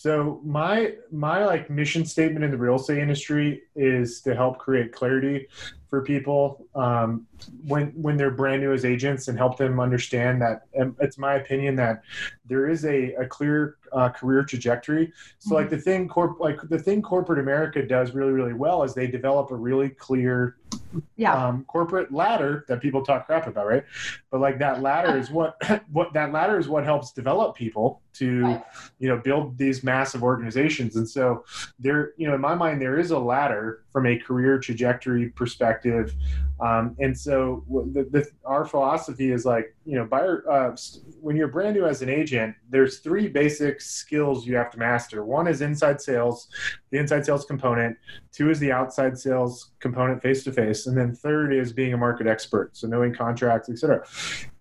So my, my like mission statement in the real estate industry is to help create clarity for people um, when when they're brand new as agents and help them understand that it's my opinion that there is a, a clear uh, career trajectory so mm-hmm. like the thing corp like the thing corporate america does really really well is they develop a really clear yeah. um, corporate ladder that people talk crap about right? But like that ladder is what *laughs* what that ladder is what helps develop people to right. you know build these massive organizations. And so there you know in my mind there is a ladder from a career trajectory perspective. Um, and so the, the, our philosophy is like you know buyer uh, when you're brand new as an agent there's three basic skills you have to master. One is inside sales the inside sales component. Two is the outside sales component face to face and then third is being a market expert so knowing contracts etc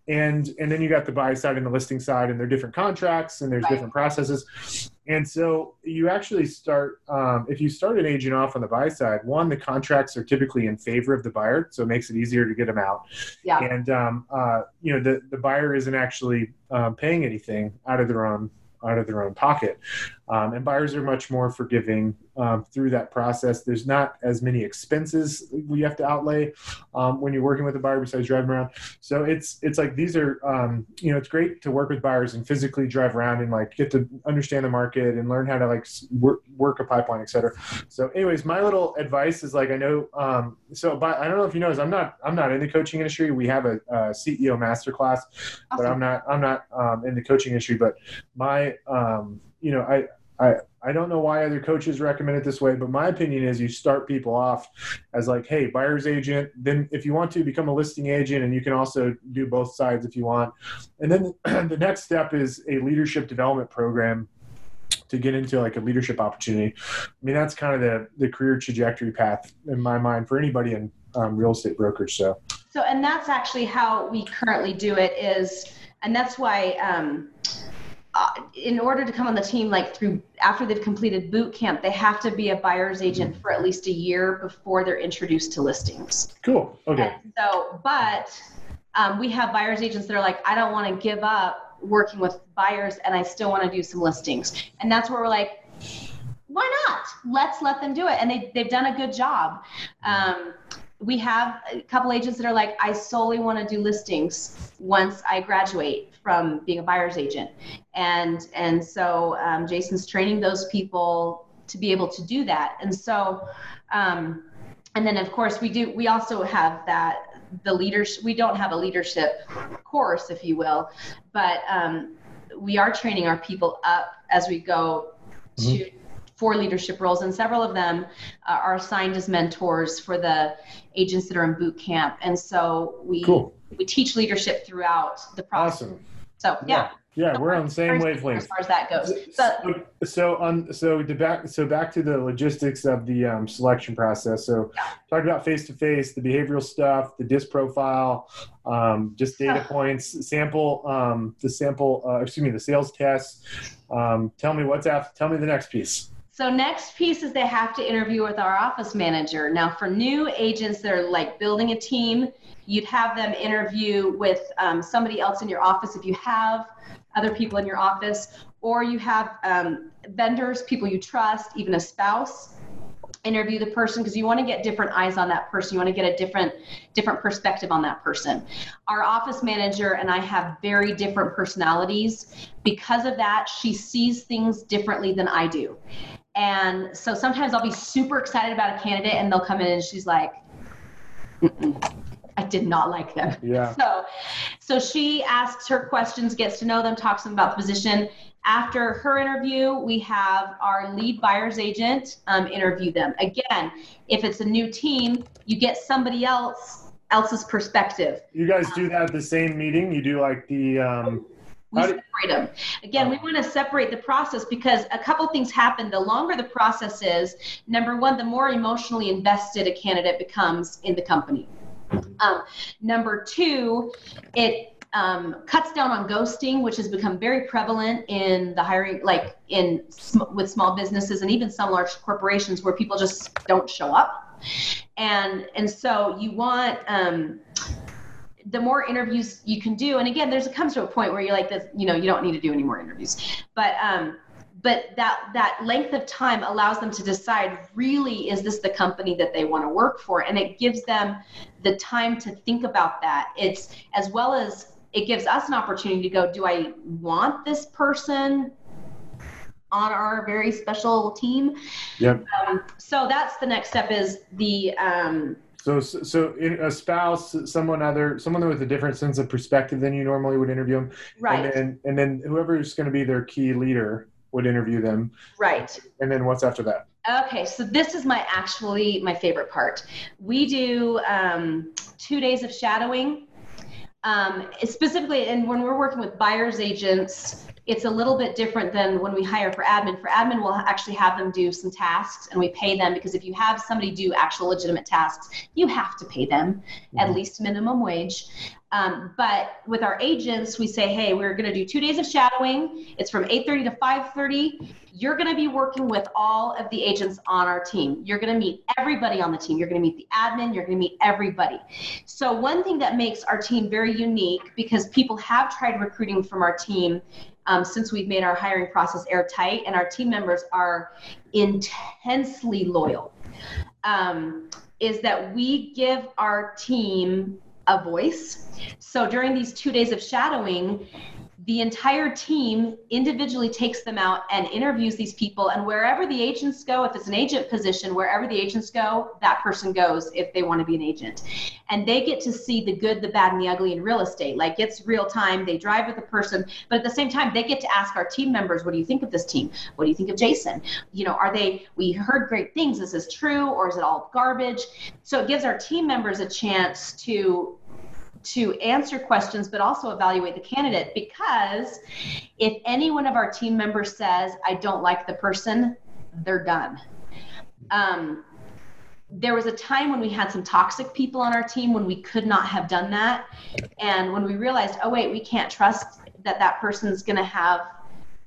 and and then you got the buy side and the listing side and they're different contracts and there's right. different processes and so you actually start um, if you start an agent off on the buy side one the contracts are typically in favor of the buyer so it makes it easier to get them out yeah. and um, uh, you know the, the buyer isn't actually um, paying anything out of their own out of their own pocket um, and buyers are much more forgiving um, through that process. There's not as many expenses we have to outlay um, when you're working with a buyer besides driving around. So it's it's like these are um, you know it's great to work with buyers and physically drive around and like get to understand the market and learn how to like work, work a pipeline, etc. So, anyways, my little advice is like I know um, so but I don't know if you know I'm not I'm not in the coaching industry. We have a, a CEO masterclass, awesome. but I'm not I'm not um, in the coaching industry. But my you know I I I don't know why other coaches recommend it this way, but my opinion is you start people off as like, hey, buyer's agent. Then, if you want to become a listing agent, and you can also do both sides if you want. And then *clears throat* the next step is a leadership development program to get into like a leadership opportunity. I mean, that's kind of the the career trajectory path in my mind for anybody in um, real estate brokerage. So, so and that's actually how we currently do it is, and that's why. Um, uh, in order to come on the team, like through after they've completed boot camp, they have to be a buyer's agent for at least a year before they're introduced to listings. Cool. Okay. And so, but um, we have buyer's agents that are like, I don't want to give up working with buyers and I still want to do some listings. And that's where we're like, why not? Let's let them do it. And they, they've done a good job. Um, we have a couple agents that are like, I solely want to do listings once I graduate from being a buyer's agent. And, and so um, Jason's training those people to be able to do that. And so, um, and then of course we do, we also have that the leaders we don't have a leadership course if you will but um, we are training our people up as we go to mm-hmm. For leadership roles and several of them uh, are assigned as mentors for the agents that are in boot camp and so we cool. we teach leadership throughout the process awesome. so yeah. yeah. Yeah, we're on the same wavelength as far as that goes. So, so on so the back so back to the logistics of the um, selection process. So yeah. talk about face to face, the behavioral stuff, the disc profile, um, just data points, sample um, the sample. Uh, excuse me, the sales tests. Um, tell me what's after. Tell me the next piece. So next piece is they have to interview with our office manager. Now for new agents that are like building a team, you'd have them interview with um, somebody else in your office if you have other people in your office, or you have um, vendors, people you trust, even a spouse interview the person because you want to get different eyes on that person. You want to get a different different perspective on that person. Our office manager and i have very different personalities. Because of that she sees things differently than i do and so sometimes i'll be super excited about a candidate and they'll come in and she's like I did not like them. Yeah. *laughs* So, so she asks her questions, gets to know them, talks to them about the position. After her interview, we have our lead buyer's agent um, interview them. Again, if it's a new team, you get somebody else else's perspective. You guys do that at the same meeting. You do like the. Um, we separate them. Again, oh. we want to separate the process because a couple things happen. The longer the process is, number one, the more emotionally invested a candidate becomes in the company. Um, number two, it um, cuts down on ghosting, which has become very prevalent in the hiring, like in with small businesses and even some large corporations where people just don't show up. And and so you want um, the more interviews you can do. And again, there's it comes to a point where you're like this, you know, you don't need to do any more interviews. But um, but that that length of time allows them to decide really is this the company that they want to work for and it gives them the time to think about that it's as well as it gives us an opportunity to go do i want this person on our very special team yep. Um, so that's the next step is the um, so, so in a spouse, someone other, someone with a different sense of perspective than you normally would interview them, right? And then, and then whoever's going to be their key leader would interview them. Right. And then what's after that? Okay, so this is my actually my favorite part. We do um, two days of shadowing. Um, specifically, and when we're working with buyers agents, it's a little bit different than when we hire for admin. For admin, we'll actually have them do some tasks and we pay them because if you have somebody do actual legitimate tasks, you have to pay them mm-hmm. at least minimum wage. Um, but with our agents, we say, hey, we're going to do two days of shadowing. It's from 8:30 to 5:30. You're going to be working with all of the agents on our team. You're going to meet everybody on the team. You're going to meet the admin. You're going to meet everybody. So one thing that makes our team very unique, because people have tried recruiting from our team um, since we've made our hiring process airtight, and our team members are intensely loyal. Um, is that we give our team a voice. So during these two days of shadowing, the entire team individually takes them out and interviews these people and wherever the agents go if it's an agent position wherever the agents go that person goes if they want to be an agent. And they get to see the good the bad and the ugly in real estate. Like it's real time they drive with the person but at the same time they get to ask our team members what do you think of this team? What do you think of jason? You know are they we heard great things is this true or is it all garbage? So it gives our team members a chance to to answer questions but also evaluate the candidate because if any one of our team members says i don't like the person they're done. Um, there was a time when we had some toxic people on our team when we could not have done that. And when we realized oh wait we can't trust that that person's going to have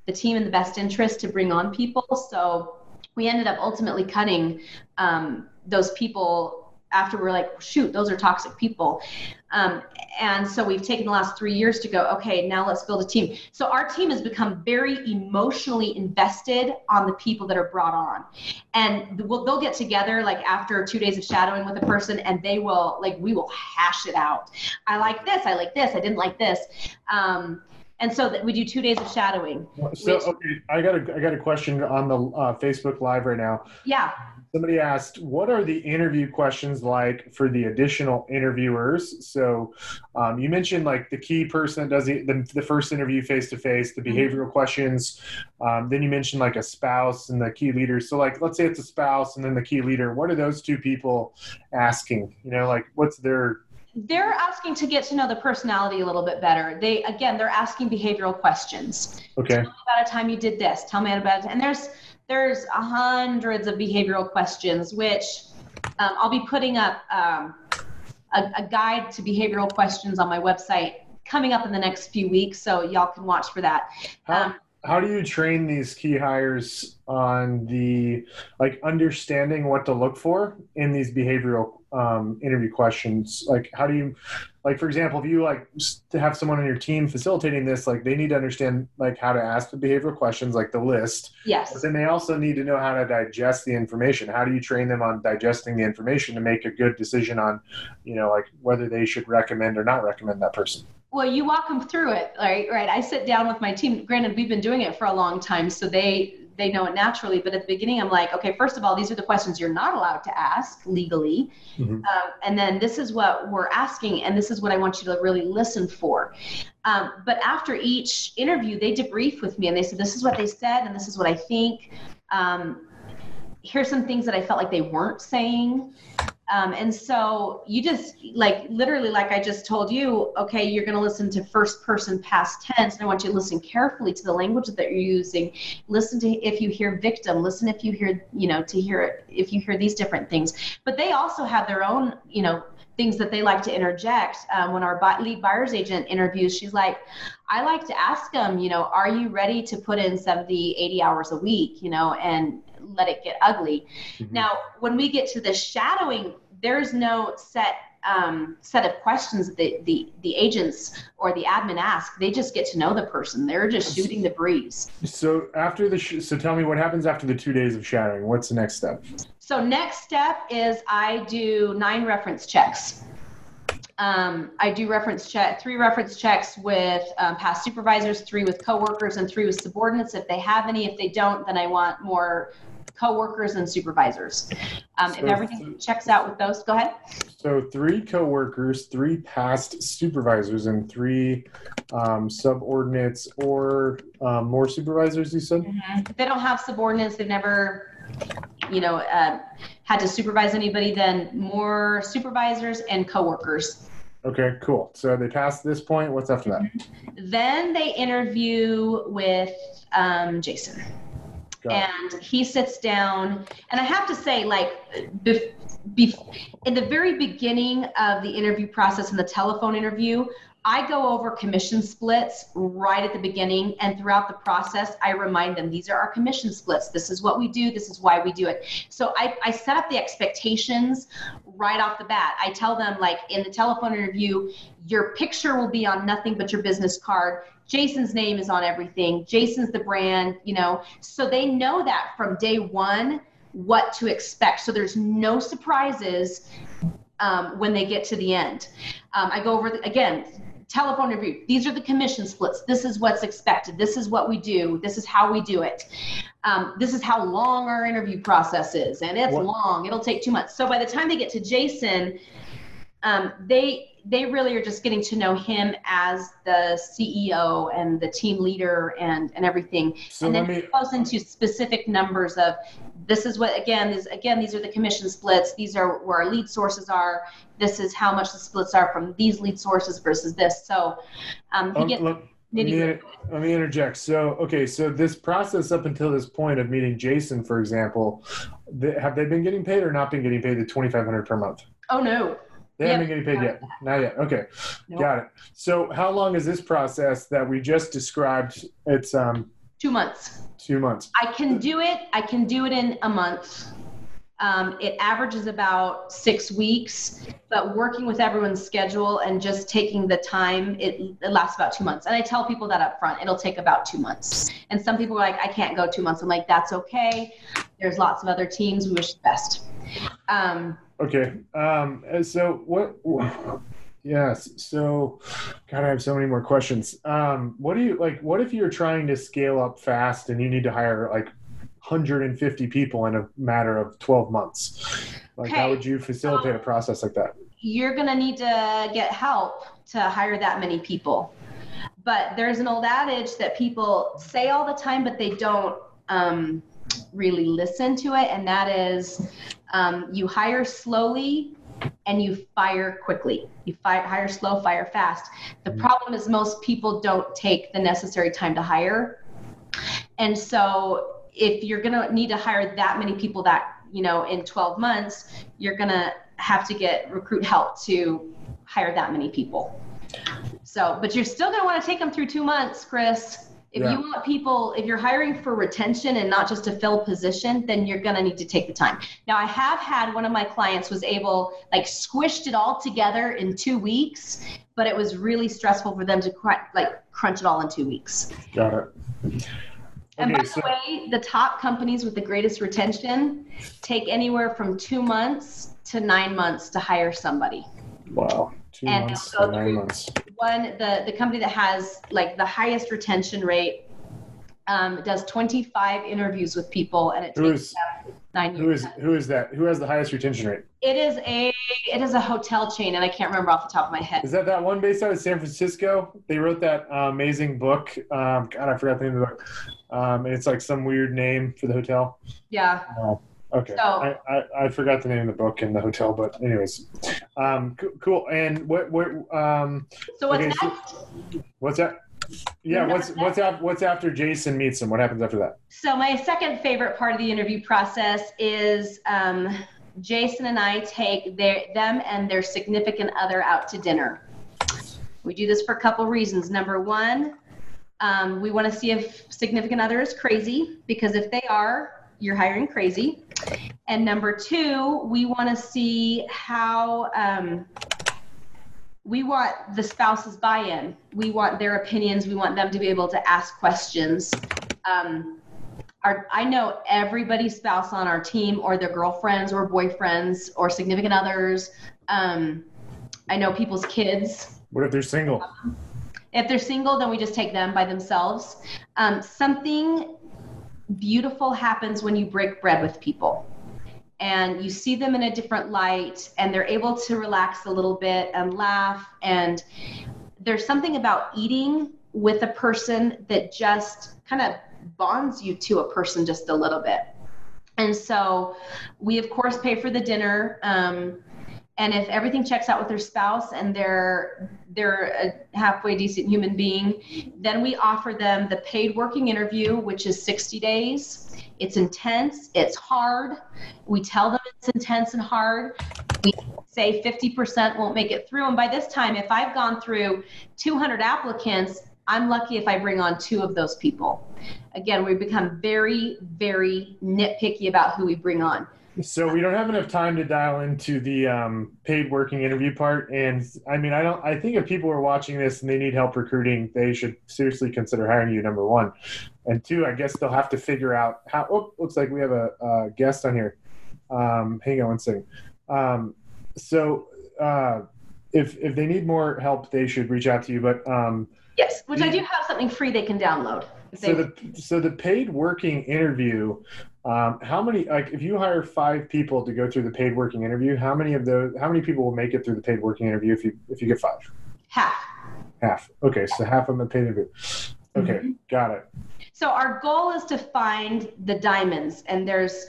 the team in the best interest to bring on people. So we ended up ultimately cutting um, those people after we're like, shoot, those are toxic people. Um, and so we've taken the last three years to go, okay, now let's build a team. So our team has become very emotionally invested on the people that are brought on. And we'll, they'll get together like after two days of shadowing with a person and they will, like, we will hash it out. I like this, I like this, I didn't like this. Um, and so that we do two days of shadowing. So okay, I got a I got a question on the uh, Facebook Live right now. Yeah. Somebody asked, "What are the interview questions like for the additional interviewers?" So, um, you mentioned like the key person that does the, the, the first interview face to face, the mm-hmm. behavioral mm-hmm. questions. Um, then you mentioned like a spouse and the key leader. So, like, let's say it's a spouse and then the key leader. What are those two people asking? You know, like, what's their they're asking to get to know the personality a little bit better. They again, they're asking behavioral questions. Okay. Tell me about a time you did this. Tell me about it. And there's there's hundreds of behavioral questions, which um, I'll be putting up um, a, a guide to behavioral questions on my website coming up in the next few weeks, so y'all can watch for that. How, um, how do you train these key hires on the like understanding what to look for in these behavioral um, interview questions. Like how do you like for example if you like to have someone on your team facilitating this like they need to understand like how to ask the behavioral questions like the list. Yes. But then they also need to know how to digest the information. How do you train them on digesting the information to make a good decision on you know like whether they should recommend or not recommend that person? Well you walk them through it right right. I sit down with my team. Granted we've been doing it for a long time so they they know it naturally. But at the beginning, I'm like, okay, first of all, these are the questions you're not allowed to ask legally. Mm-hmm. Um, and then this is what we're asking, and this is what I want you to really listen for. Um, but after each interview, they debrief with me and they said, this is what they said, and this is what I think. Um, here's some things that I felt like they weren't saying. Um, and so you just like literally, like I just told you, okay, you're going to listen to first person past tense. And I want you to listen carefully to the language that you're using. Listen to if you hear victim, listen if you hear, you know, to hear if you hear these different things. But they also have their own, you know, things that they like to interject. Um, when our lead buyer's agent interviews, she's like, I like to ask them, you know, are you ready to put in 70, 80 hours a week, you know, and let it get ugly. Mm-hmm. Now, when we get to the shadowing there's no set um, set of questions that the, the, the agents or the admin ask. They just get to know the person. They're just shooting the breeze. So after the sh- so tell me what happens after the two days of shadowing. What's the next step? So next step is I do nine reference checks. Um, I do reference check three reference checks with um, past supervisors, three with coworkers, and three with subordinates if they have any. If they don't, then I want more coworkers and supervisors. Um, so if everything th- checks out with those, go ahead. So three coworkers, three past supervisors, and three um, subordinates or um, more supervisors. You said. Mm-hmm. If they don't have subordinates, they've never you know, uh, had to supervise anybody, then more supervisors and coworkers. Okay, cool. So they passed this point. What's after that? Then they interview with um, Jason and he sits down and i have to say like bef- bef- in the very beginning of the interview process in the telephone interview I go over commission splits right at the beginning, and throughout the process, I remind them these are our commission splits. This is what we do. This is why we do it. So I, I set up the expectations right off the bat. I tell them, like in the telephone interview, your picture will be on nothing but your business card. Jason's name is on everything. Jason's the brand, you know. So they know that from day one what to expect. So there's no surprises um, when they get to the end. Um, I go over the, again telephone interview. These are the commission splits. This is what's expected. This is what we do. This is how we do it. Um, this is how long our interview process is, and it's What- long. It'll take two months. So by the time they get to Jason, um, they they really are just getting to know him as the CEO and the team leader and and everything. So and then me. it goes into specific numbers of this is what again is again these are the commission splits. These are where our lead sources are. This is how much the splits are from these lead sources versus this. So um, he Um, gets let, let, me, let me interject. So, okay, so this process up until this point of meeting Jason, for example, have they been getting paid or not been getting paid the twenty five hundred per month? Oh no, They haven't been getting paid yet. Not yet. Okay, no. got it. So, how long is this process that we just described? It's um two months. two months. I can do it. I can do it in a month. Um, it averages about six weeks, but working with everyone's schedule and just taking the time, it, it lasts about two months. And I tell people that up front, it'll take about two months. And some people are like, I can't go two months. I'm like, that's okay. There's lots of other teams. We wish the best. Um, Okay. Um. So what? Yes. So, God, I have so many more questions. Um. What do you like? What if you're trying to scale up fast and you need to hire like 150 people in a matter of 12 months? Like, how would you facilitate a process like that? you're going to need to get help to hire that many people. But there's an old adage that people say all the time, but they don't um, really listen to it. And that is um, you hire slowly and you fire quickly. You fire, hire slow, fire fast. The problem is most people don't take the necessary time to hire. And so if you're going to need to hire that many people that, you know, in 12 months, you're going to have to get recruit help to hire that many people. So, but you're still going to want to take them through two months, Chris. If Yeah. you want people, if you're hiring for retention and not just to fill a position, then you're going to need to take the time. Now, I have had one of my clients was able, like, squished it all together in two weeks, but it was really stressful for them to cr- like crunch it all in two weeks. Got it. And Okay, by so the way, the top companies with the greatest retention take anywhere from two months to nine months to hire somebody. wow, two And months they'll to go nine through- months. One, the the company that has like the highest retention rate um, does 25 interviews with people, and it Who takes is nine who years. is who is that? Who has the highest retention rate? It is a it is a hotel chain, and I can't remember off the top of my head. Is that that one based out of San Francisco? They wrote that uh, amazing book. Um, God, I forgot the name of the book. Um, and it's like some weird name for the hotel. Yeah. Oh, okay. So- I, I, I forgot the name of the book in the hotel, but anyways, um, co- cool. And what what um, So what's Okay, so- next? what's that? Yeah, what's what's after what's after Jason meets him? What happens after that? So my second favorite part of the interview process is um, Jason and I take their them and their significant other out to dinner. We do this for a couple reasons. Number one, um, we want to see if significant other is crazy because if they are, you're hiring crazy. And number two, we want to see how um, we want the spouse's buy-in. We want their opinions. We want them to be able to ask questions. Um, our, I know everybody's spouse on our team, or their girlfriends, or boyfriends, or significant others. Um, I know people's kids. What if they're single? If they're single, then we just take them by themselves. Um, something beautiful happens when you break bread with people and you see them in a different light and they're able to relax a little bit and laugh. And there's something about eating with a person that just kind of bonds you to a person just a little bit. And so we, of course, pay for the dinner. Um, and if everything checks out with their spouse and they're they're a halfway decent human being, then we offer them the paid working interview, which is 60 days. It's intense, it's hard. We tell them it's intense and hard. We say 50% won't make it through. And by this time, if I've gone through 200 applicants, I'm lucky if I bring on two of those people. Again, we become very, very nitpicky about who we bring on. So we don't have enough time to dial into the um, paid working interview part. And I mean, I don't. I think if people are watching this and they need help recruiting, they should seriously consider hiring you. Number one, and two, I guess they'll have to figure out how. Oh, looks like we have a, a guest on here. Um, hang on one second. Um, so uh, if if they need more help, they should reach out to you. But um, yes, which I do have something free they can download. So the so the paid working interview. Um, how many like if you hire five people to go through the paid working interview, how many of those how many people will make it through the paid working interview if you if you get five? Half. Half. Okay, so half of the paid interview. Okay, mm-hmm. got it. So our goal is to find the diamonds, and there's.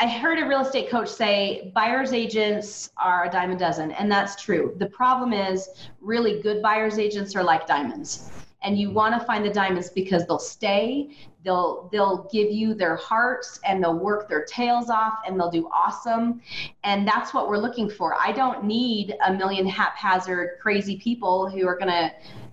I heard a real estate coach say buyers agents are a dime a dozen, and that's true. The problem is really good buyers agents are like diamonds and you want to find the diamonds because they'll stay they'll they'll give you their hearts and they'll work their tails off and they'll do awesome and that's what we're looking for i don't need a million haphazard crazy people who are going to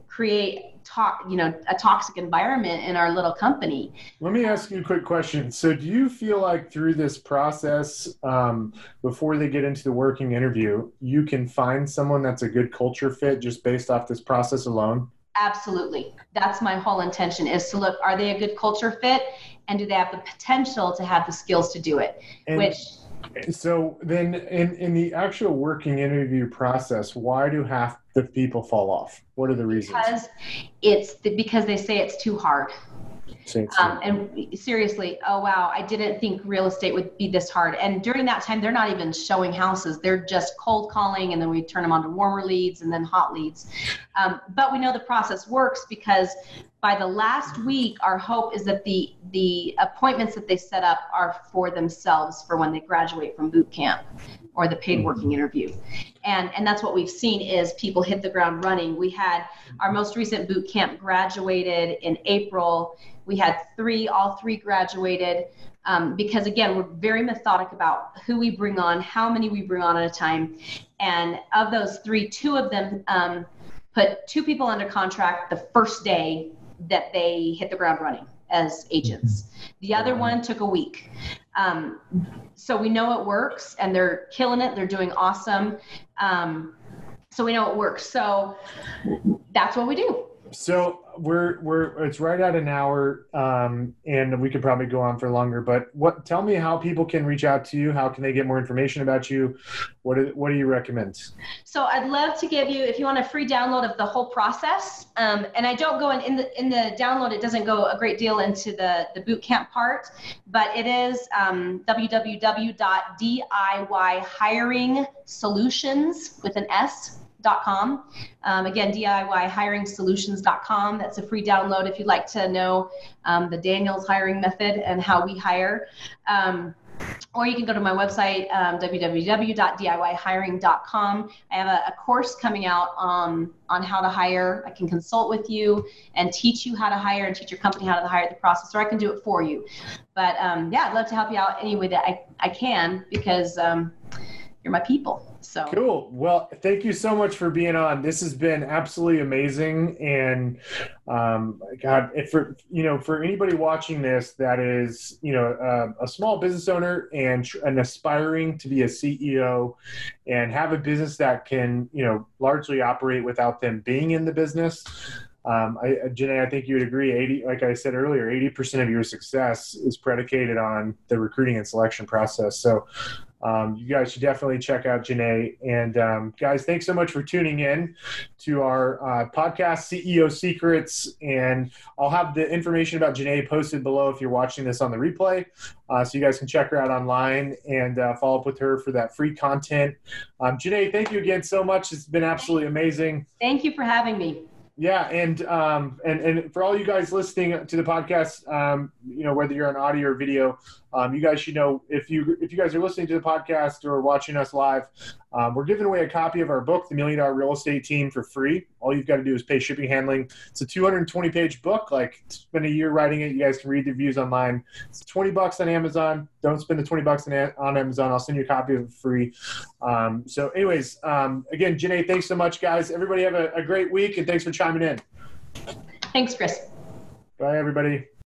create talk, you know, a toxic environment in our little company. Let me ask you a quick question. So, do you feel like through this process, um, before they get into the working interview, you can find someone that's a good culture fit just based off this process alone? Absolutely. That's my whole intention is to look, are they a good culture fit? And do they have the potential to have the skills to do it? And, Which so then in, in the actual working interview process, why do half the people fall off? What are the reasons? Because it's the, because they say it's too hard. Um, and seriously, oh wow, I didn't think real estate would be this hard. And during that time, they're not even showing houses; they're just cold calling, and then we turn them on to warmer leads and then hot leads. Um, but we know the process works because by the last week, our hope is that the the appointments that they set up are for themselves for when they graduate from boot camp or the paid working interview. And and that's what we've seen is people hit the ground running. We had our most recent boot camp graduated in April we had three, all three graduated. Um, because again, we're very methodic about who we bring on, how many we bring on at a time. And of those three, two of them um, put two people under contract the first day that they hit the ground running as agents. The other one took a week. Um, so we know it works and they're killing it. They're doing awesome. Um, so we know it works. So that's what we do. So we're we're it's right at an hour, um, and we could probably go on for longer. But what? Tell me how people can reach out to you. How can they get more information about you? What do, what do you recommend? So I'd love to give you, if you want a free download of the whole process. Um, and I don't go in, in the in the download. It doesn't go a great deal into the the boot camp part, but it is um, www.diyhiring with an S com. Um, again, DIYhiringsolutions.com. That's a free download if you'd like to know um, the Daniels hiring method and how we hire. Um, or you can go to my website, um, www.diyhiring.com. I have a, a, course coming out on, on how to hire. I can consult with you and teach you how to hire and teach your company how to hire the process, or I can do it for you. But um, yeah, I'd love to help you out any way that I, I can because um, you're my people. So cool. Well, thank you so much for being on. This has been absolutely amazing. And um, God, if for you know, for anybody watching this that is you know uh, a small business owner and an aspiring to be a CEO and have a business that can you know largely operate without them being in the business. Um, I, Janae, I think you would agree. Eighty, like I said earlier, eighty percent of your success is predicated on the recruiting and selection process. So, um, you guys should definitely check out Janae. And um, guys, thanks so much for tuning in to our uh, podcast, CEO Secrets. And I'll have the information about Janae posted below if you're watching this on the replay. Uh, so you guys can check her out online and uh, follow up with her for that free content. Um, Janae, thank you again so much. It's been absolutely amazing. Thank you for having me. Yeah, and um, and and for all you guys listening to the podcast, um, you know whether you're on audio or video, um, you guys should know if you if you guys are listening to the podcast or watching us live, um, we're giving away a copy of our book, The Million Dollar Real Estate Team, for free. All you've got to do is pay shipping handling. It's a 220 page book. Like spend a year writing it. You guys can read the reviews online. It's 20 bucks on Amazon. Don't spend the 20 bucks on, on Amazon. I'll send you a copy of it free. Um, so, anyways, um, again, Janae, thanks so much, guys. Everybody have a, a great week, and thanks for chiming in. Thanks, Chris. Bye, everybody.